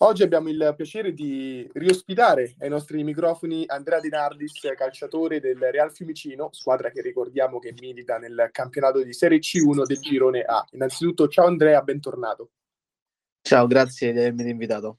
Oggi abbiamo il piacere di riospitare ai nostri microfoni Andrea Di Nardis, calciatore del Real Fiumicino, squadra che ricordiamo che milita nel campionato di Serie C1 del Girone A. Innanzitutto, ciao Andrea, bentornato. Ciao, grazie di avermi invitato.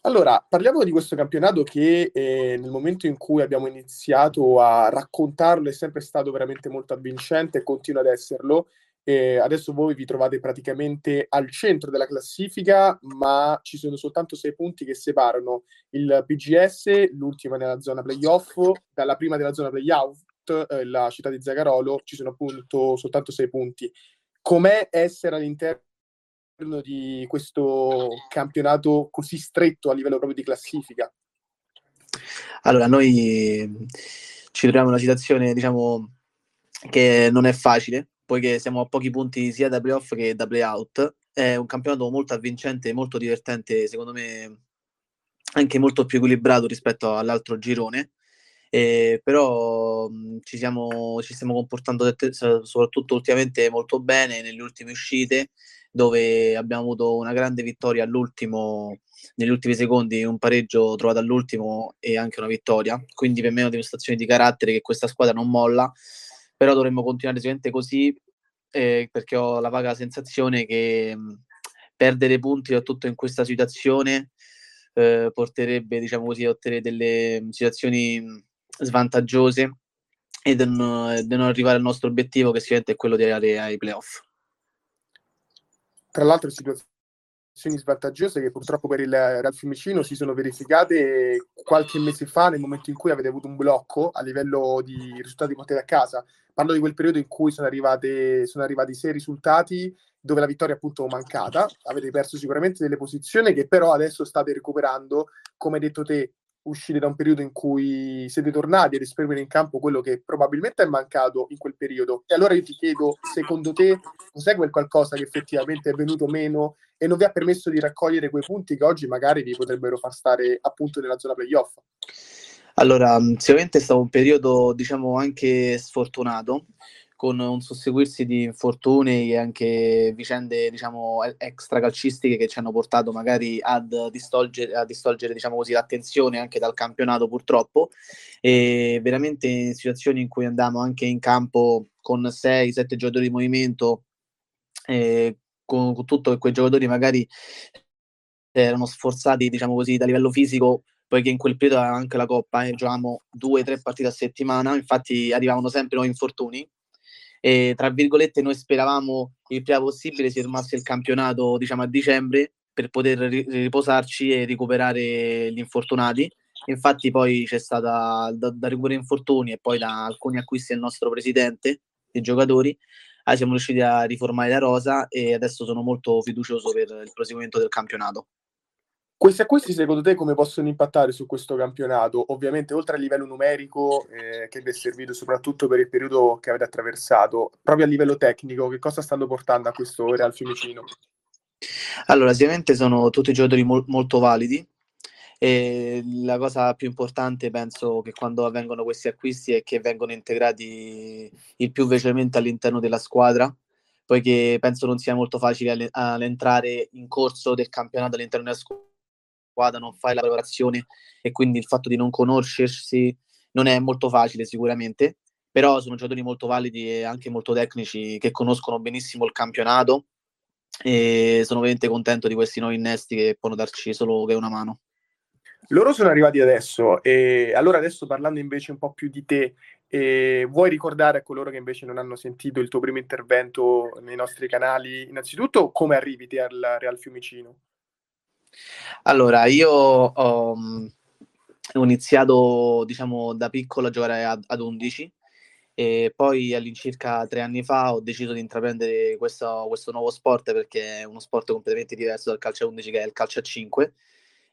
Allora, parliamo di questo campionato che eh, nel momento in cui abbiamo iniziato a raccontarlo è sempre stato veramente molto avvincente e continua ad esserlo. Eh, adesso voi vi trovate praticamente al centro della classifica, ma ci sono soltanto sei punti che separano il PGS, l'ultima nella zona playoff, dalla prima della zona playout, eh, la città di Zagarolo, ci sono appunto soltanto sei punti. Com'è essere all'interno di questo campionato così stretto a livello proprio di classifica? Allora, noi ci troviamo in una situazione, diciamo, che non è facile, poiché siamo a pochi punti sia da playoff che da playout. È un campionato molto avvincente, molto divertente, secondo me anche molto più equilibrato rispetto all'altro girone. Eh, però mh, ci, siamo, ci stiamo comportando soprattutto ultimamente molto bene nelle ultime uscite dove abbiamo avuto una grande vittoria all'ultimo negli ultimi secondi un pareggio trovato all'ultimo e anche una vittoria quindi per me è una dimostrazione di carattere che questa squadra non molla però dovremmo continuare sicuramente così eh, perché ho la vaga sensazione che mh, perdere punti soprattutto in questa situazione eh, porterebbe diciamo così a ottenere delle situazioni svantaggiose e di non, non, arrivare al nostro obiettivo che sicuramente è quello di arrivare ai playoff. Tra l'altro situazioni svantaggiose che purtroppo per il Real Fiumicino si sono verificate qualche mese fa nel momento in cui avete avuto un blocco a livello di risultati portati a casa. Parlo di quel periodo in cui sono, arrivate, sono arrivati sei risultati dove la vittoria appunto mancata. Avete perso sicuramente delle posizioni che però adesso state recuperando, come hai detto te, uscire da un periodo in cui siete tornati ad esprimere in campo quello che probabilmente è mancato in quel periodo. E allora io ti chiedo, secondo te, cos'è quel qualcosa che effettivamente è venuto meno e non vi ha permesso di raccogliere quei punti che oggi magari vi potrebbero far stare appunto nella zona playoff? Allora, sicuramente è stato un periodo, diciamo, anche sfortunato, con un susseguirsi di infortuni e anche vicende diciamo extracalcistiche che ci hanno portato magari ad distolgere, a distolgere diciamo così, l'attenzione anche dal campionato purtroppo. E veramente in situazioni in cui andiamo anche in campo con 6-7 giocatori di movimento eh, con, con tutto che quei giocatori magari erano sforzati diciamo così da livello fisico poiché in quel periodo anche la Coppa eh, giocavamo due o tre partite a settimana infatti arrivavano sempre nuovi infortuni e tra virgolette noi speravamo il prima possibile si fermasse il campionato diciamo a dicembre per poter riposarci e recuperare gli infortunati. Infatti poi c'è stata da, da recuperare infortuni e poi da alcuni acquisti del nostro presidente dei giocatori ah, siamo riusciti a riformare la rosa e adesso sono molto fiducioso per il proseguimento del campionato questi acquisti secondo te come possono impattare su questo campionato? Ovviamente oltre a livello numerico eh, che vi è servito soprattutto per il periodo che avete attraversato, proprio a livello tecnico che cosa stanno portando a questo Real Fiumicino? Allora sicuramente sono tutti giocatori mo- molto validi e la cosa più importante penso che quando avvengono questi acquisti è che vengono integrati il più velocemente all'interno della squadra poiché penso non sia molto facile all'entrare in corso del campionato all'interno della squadra squadra, non fai la preparazione e quindi il fatto di non conoscersi non è molto facile sicuramente, però sono giocatori molto validi e anche molto tecnici che conoscono benissimo il campionato e sono veramente contento di questi nuovi innesti che possono darci solo che una mano. Loro sono arrivati adesso e allora adesso parlando invece un po' più di te, eh, vuoi ricordare a coloro che invece non hanno sentito il tuo primo intervento nei nostri canali, innanzitutto come arrivi te al Real Fiumicino? Allora, io ho, mm, ho iniziato, diciamo, da piccolo a giocare ad, ad 11 e poi all'incirca tre anni fa ho deciso di intraprendere questo, questo, nuovo sport perché è uno sport completamente diverso dal calcio a 11 che è il calcio a 5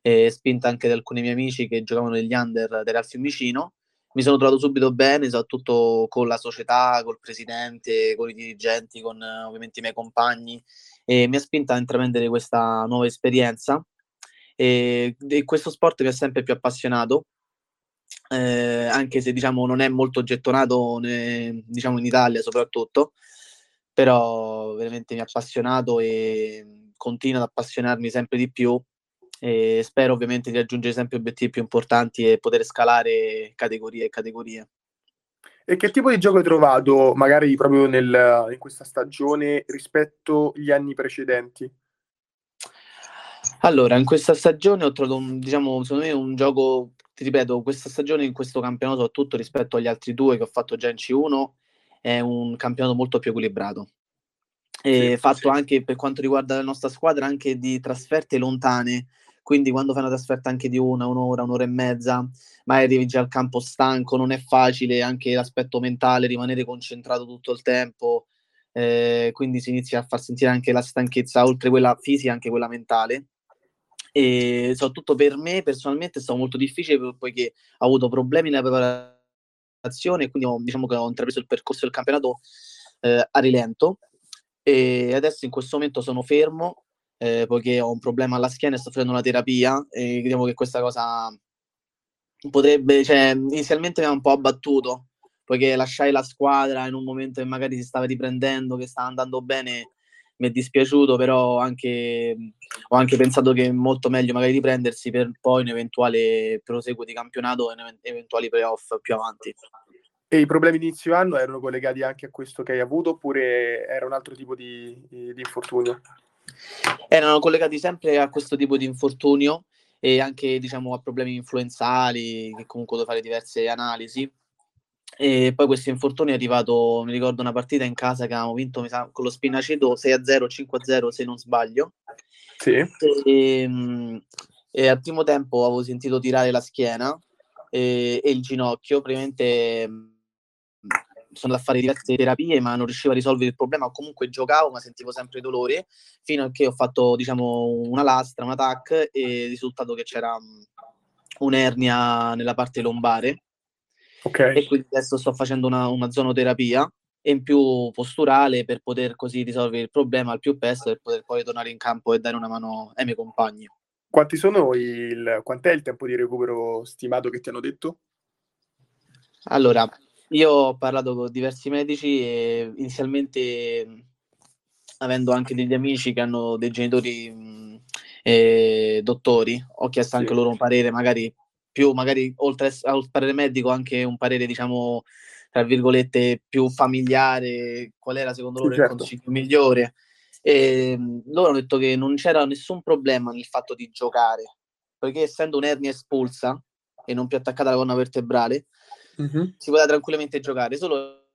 e spinta anche da alcuni miei amici che giocavano negli under del Real Fiumicino. Mi sono trovato subito bene, soprattutto con la società, col presidente, con i dirigenti, con ovviamente i miei compagni e mi ha spinto a intraprendere questa nuova esperienza e, e questo sport mi ha sempre più appassionato eh, anche se diciamo non è molto gettonato ne, diciamo in Italia soprattutto però veramente mi ha appassionato e continua ad appassionarmi sempre di più e spero ovviamente di raggiungere sempre obiettivi più importanti e poter scalare categorie e categorie. E che tipo di gioco hai trovato, magari proprio nel, in questa stagione, rispetto agli anni precedenti? Allora, in questa stagione ho trovato, un, diciamo, secondo me un gioco, ti ripeto, questa stagione in questo campionato, soprattutto rispetto agli altri due che ho fatto già in C1, è un campionato molto più equilibrato. E sì, fatto sì. anche per quanto riguarda la nostra squadra, anche di trasferte lontane, quindi quando fai una trasferta anche di una, un'ora, un'ora e mezza, magari arrivi già al campo stanco, non è facile anche l'aspetto mentale, rimanere concentrato tutto il tempo, eh, quindi si inizia a far sentire anche la stanchezza, oltre quella fisica, anche quella mentale. E soprattutto per me personalmente è stato molto difficile poiché ho avuto problemi nella preparazione quindi ho, diciamo che ho intrapreso il percorso del campionato eh, a rilento. E adesso in questo momento sono fermo eh, poiché ho un problema alla schiena e sto facendo una terapia e crediamo che questa cosa potrebbe, cioè, inizialmente mi ha un po' abbattuto, poiché lasciai la squadra in un momento che magari si stava riprendendo, che stava andando bene, mi è dispiaciuto, però anche, ho anche pensato che è molto meglio magari riprendersi per poi un eventuale proseguo di campionato e eventuali playoff più avanti. E i problemi di inizio anno erano collegati anche a questo che hai avuto oppure era un altro tipo di, di infortunio? Erano collegati sempre a questo tipo di infortunio e anche diciamo, a problemi influenzali, che comunque devo fare diverse analisi. E poi questo infortunio è arrivato, mi ricordo una partita in casa che avevamo vinto sa, con lo Spinaceto 6-0, 5-0 se non sbaglio. Sì. E, e, e, al primo tempo avevo sentito tirare la schiena e, e il ginocchio, praticamente sono andato a fare diverse terapie, ma non riuscivo a risolvere il problema. Comunque giocavo, ma sentivo sempre dolore, fino a che ho fatto, diciamo, una lastra, un attack, e il risultato che c'era um, un'ernia nella parte lombare. Okay. E quindi adesso sto facendo una, una zonoterapia e in più posturale per poter così risolvere il problema al più presto e poter poi tornare in campo e dare una mano ai miei compagni. Quanti sono il, quant'è il tempo di recupero stimato che ti hanno detto? Allora, io ho parlato con diversi medici e inizialmente, avendo anche degli amici che hanno dei genitori mh, eh, dottori, ho chiesto anche sì. loro un parere, magari più, magari oltre al parere medico, anche un parere, diciamo, tra virgolette, più familiare, qual era secondo loro certo. il consiglio migliore. E loro hanno detto che non c'era nessun problema nel fatto di giocare, perché essendo un'ernia espulsa e non più attaccata alla colonna vertebrale, mm-hmm. si poteva tranquillamente giocare, solo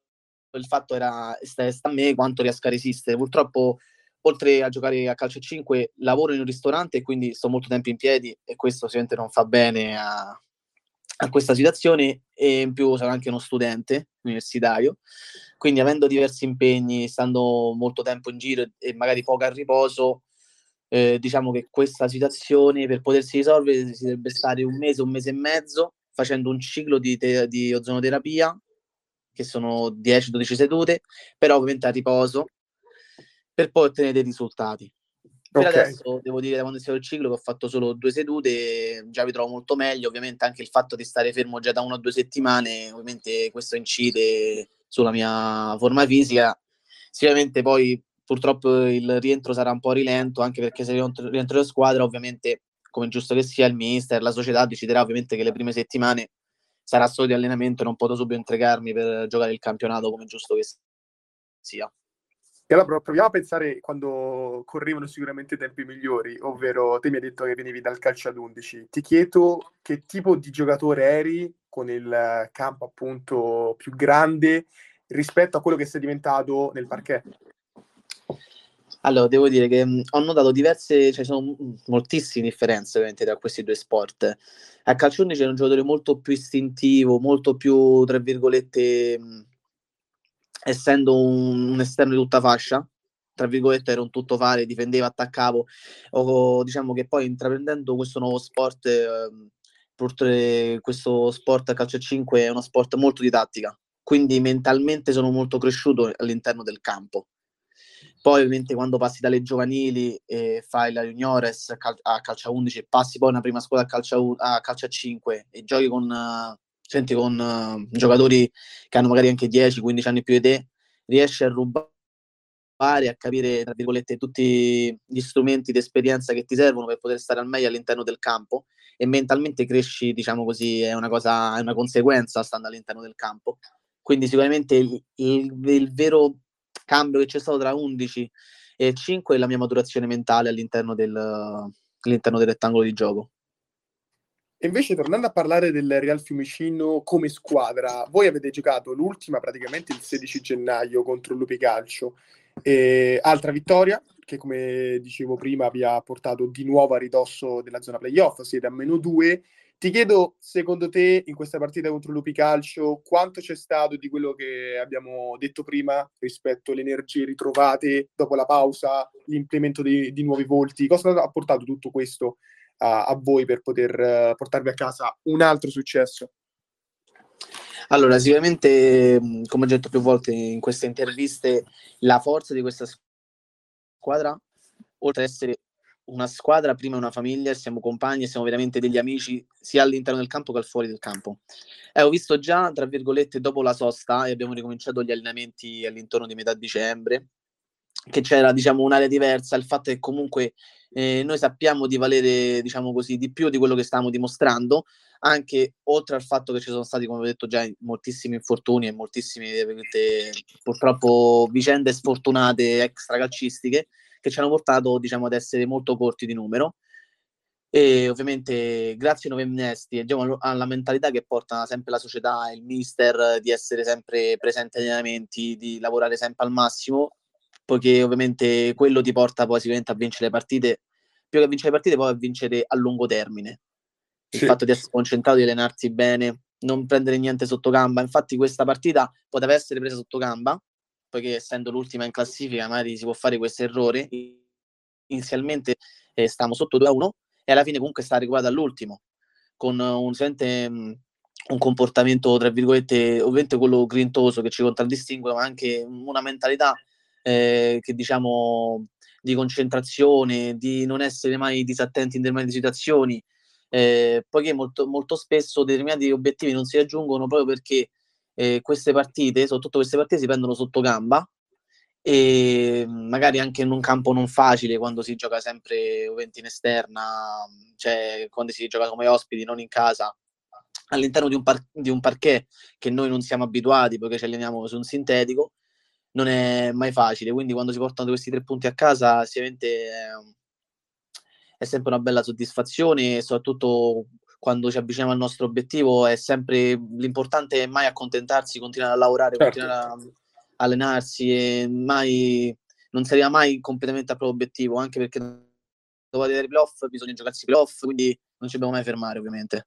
il fatto era sta, sta a me quanto riesco a resistere. Purtroppo, oltre a giocare a calcio 5, lavoro in un ristorante e quindi sto molto tempo in piedi e questo sicuramente non fa bene a, a questa situazione. E in più sono anche uno studente universitario, quindi avendo diversi impegni, stando molto tempo in giro e magari poco a riposo, eh, diciamo che questa situazione per potersi risolvere si dovrebbe stare un mese, un mese e mezzo facendo un ciclo di, te- di ozonoterapia, che sono 10-12 sedute, però ovviamente a riposo, per poi ottenere dei risultati. Per okay. adesso devo dire, da quando è stato il ciclo, che ho fatto solo due sedute, già vi trovo molto meglio. Ovviamente anche il fatto di stare fermo già da una o due settimane, ovviamente questo incide sulla mia forma fisica. Sicuramente poi purtroppo il rientro sarà un po' rilento, anche perché se rientro, rientro in squadra, ovviamente come giusto che sia, il mister, la società deciderà ovviamente che le prime settimane sarà solo di allenamento e non potrò subito entregarmi per giocare il campionato come giusto che sia. E allora proviamo a pensare quando correvano sicuramente tempi migliori, ovvero te mi hai detto che venivi dal calcio ad 11. Ti chiedo che tipo di giocatore eri con il campo appunto più grande rispetto a quello che sei diventato nel parquet. Allora, devo dire che mh, ho notato diverse, cioè sono moltissime differenze ovviamente tra questi due sport. A calcio 11 c'è un giocatore molto più istintivo, molto più, tra virgolette, mh, essendo un, un, esterno di tutta fascia, tra virgolette ero un tutto fare, difendevo, attaccavo, o diciamo che poi intraprendendo questo nuovo sport, eh, questo sport a calcio 5 è uno sport molto di tattica, quindi mentalmente sono molto cresciuto all'interno del campo. Poi ovviamente quando passi dalle giovanili e fai la juniores a, cal- calcio a 11 e passi poi una prima squadra a calcio a, a, calcio a 5 e giochi con, uh, senti, con uh, giocatori che hanno magari anche 10-15 anni più di te, riesci a rubare a capire, tra virgolette, tutti gli strumenti di esperienza che ti servono per poter stare al meglio all'interno del campo e mentalmente cresci, diciamo così, è una cosa, è una conseguenza stando all'interno del campo. Quindi sicuramente il, il, il vero cambio che c'è stato tra 11 e 5 è la mia maturazione mentale all'interno del, all'interno del rettangolo di gioco. E invece, tornando a parlare del Real Fiumicino come squadra, voi avete giocato l'ultima praticamente il 16 gennaio contro il Lupi Calcio. E altra vittoria che, come dicevo prima, vi ha portato di nuovo a ridosso della zona playoff, siete a meno due. Ti chiedo, secondo te, in questa partita contro il Lupi Calcio, quanto c'è stato di quello che abbiamo detto prima rispetto alle energie ritrovate dopo la pausa, l'implemento di, di nuovi volti? Cosa ha portato tutto questo a, a voi per poter uh, portarvi a casa un altro successo? Allora, sicuramente, come ho detto più volte in queste interviste, la forza di questa squadra, oltre ad essere una squadra, prima una famiglia, siamo compagni, siamo veramente degli amici sia all'interno del campo che al fuori del campo. Eh, ho visto già, tra virgolette, dopo la sosta, e abbiamo ricominciato gli allenamenti all'intorno di metà dicembre, che c'era, diciamo, un'area diversa, il fatto che comunque eh, noi sappiamo di valere, diciamo così, di più di quello che stavamo dimostrando, anche oltre al fatto che ci sono stati, come ho detto già, moltissimi infortuni e moltissime, purtroppo, vicende sfortunate extracalcistiche che ci hanno portato, diciamo, ad essere molto corti di numero. E ovviamente grazie ai nuovi innesti diciamo, alla mentalità che porta sempre la società, il mister, di essere sempre presente agli allenamenti, di lavorare sempre al massimo, poiché ovviamente quello ti porta poi sicuramente a vincere le partite, più che a vincere le partite, poi a vincere a lungo termine. Il sì. fatto di essere concentrato, di allenarsi bene, non prendere niente sotto gamba. Infatti questa partita poteva essere presa sotto gamba, poiché essendo l'ultima in classifica magari si può fare questo errore. Inizialmente eh, stavamo sotto 2 a 1 e alla fine comunque sta recuperata all'ultimo, con un, sente, un comportamento, tra virgolette, ovviamente quello grintoso che ci contraddistingue, ma anche una mentalità eh, che diciamo di concentrazione, di non essere mai disattenti in determinate situazioni, eh, poiché molto, molto spesso determinati obiettivi non si raggiungono proprio perché eh, queste partite, soprattutto queste partite, si prendono sotto gamba e magari anche in un campo non facile quando si gioca sempre ovviamente in esterna, cioè quando si gioca come ospiti, non in casa, all'interno di un, par- di un parquet che noi non siamo abituati perché ci alleniamo su un sintetico non è mai facile. Quindi quando si portano questi tre punti a casa, sicuramente è, è sempre una bella soddisfazione, soprattutto quando ci avviciniamo al nostro obiettivo, è sempre l'importante è mai accontentarsi, continuare a lavorare, certo. continuare a allenarsi e mai non si arriva mai completamente al proprio obiettivo, anche perché dopo vedere i playoff bisogna giocarsi i playoff, quindi non ci dobbiamo mai fermare, ovviamente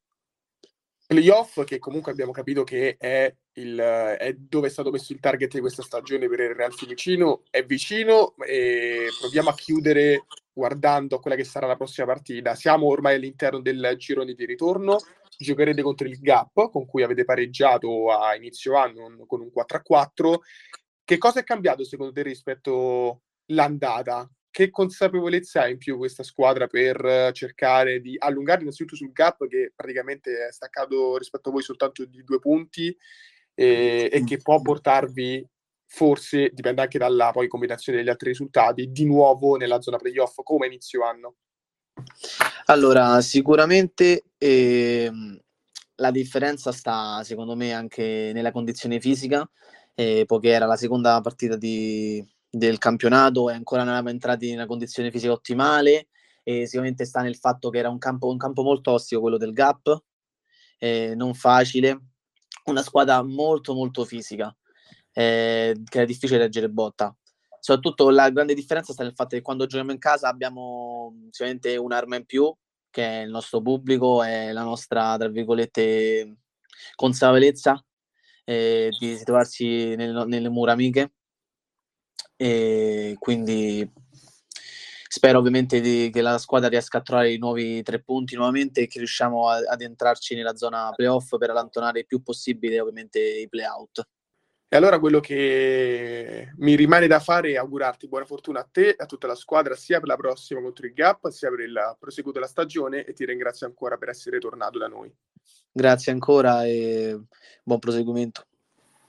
playoff che comunque abbiamo capito che è, il, è, dove è stato messo il target di questa stagione per il Real Fiumicino è vicino e proviamo a chiudere guardando a quella che sarà la prossima partita. Siamo ormai all'interno del girone di ritorno. Giocherete contro il Gap con cui avete pareggiato a inizio anno con un 4-4 che cosa è cambiato secondo te rispetto all'andata che consapevolezza ha in più questa squadra per cercare di allungare innanzitutto sul gap che praticamente è staccato rispetto a voi soltanto di due punti e, e che può portarvi forse, dipende anche dalla poi combinazione degli altri risultati, di nuovo nella zona playoff come inizio anno? Allora, sicuramente eh, la differenza sta secondo me anche nella condizione fisica, eh, poiché era la seconda partita di, del campionato e ancora non eravamo entrati in una condizione fisica ottimale e sicuramente sta nel fatto che era un campo, un campo molto ostico quello del Gap, eh, non facile, una squadra molto molto fisica, eh, che era difficile leggere botta. Soprattutto la grande differenza sta nel fatto che quando giochiamo in casa abbiamo sicuramente un'arma in più, che è il nostro pubblico e la nostra, tra virgolette, consapevolezza eh, di trovarsi nel, nelle mura amiche e quindi spero ovviamente di, che la squadra riesca a trovare i nuovi tre punti nuovamente e che riusciamo a, ad entrarci nella zona playoff per allontanare il più possibile ovviamente i playout. E allora quello che mi rimane da fare è augurarti buona fortuna a te e a tutta la squadra, sia per la prossima contro il Gap, sia per il proseguo della stagione e ti ringrazio ancora per essere tornato da noi. Grazie ancora e buon proseguimento.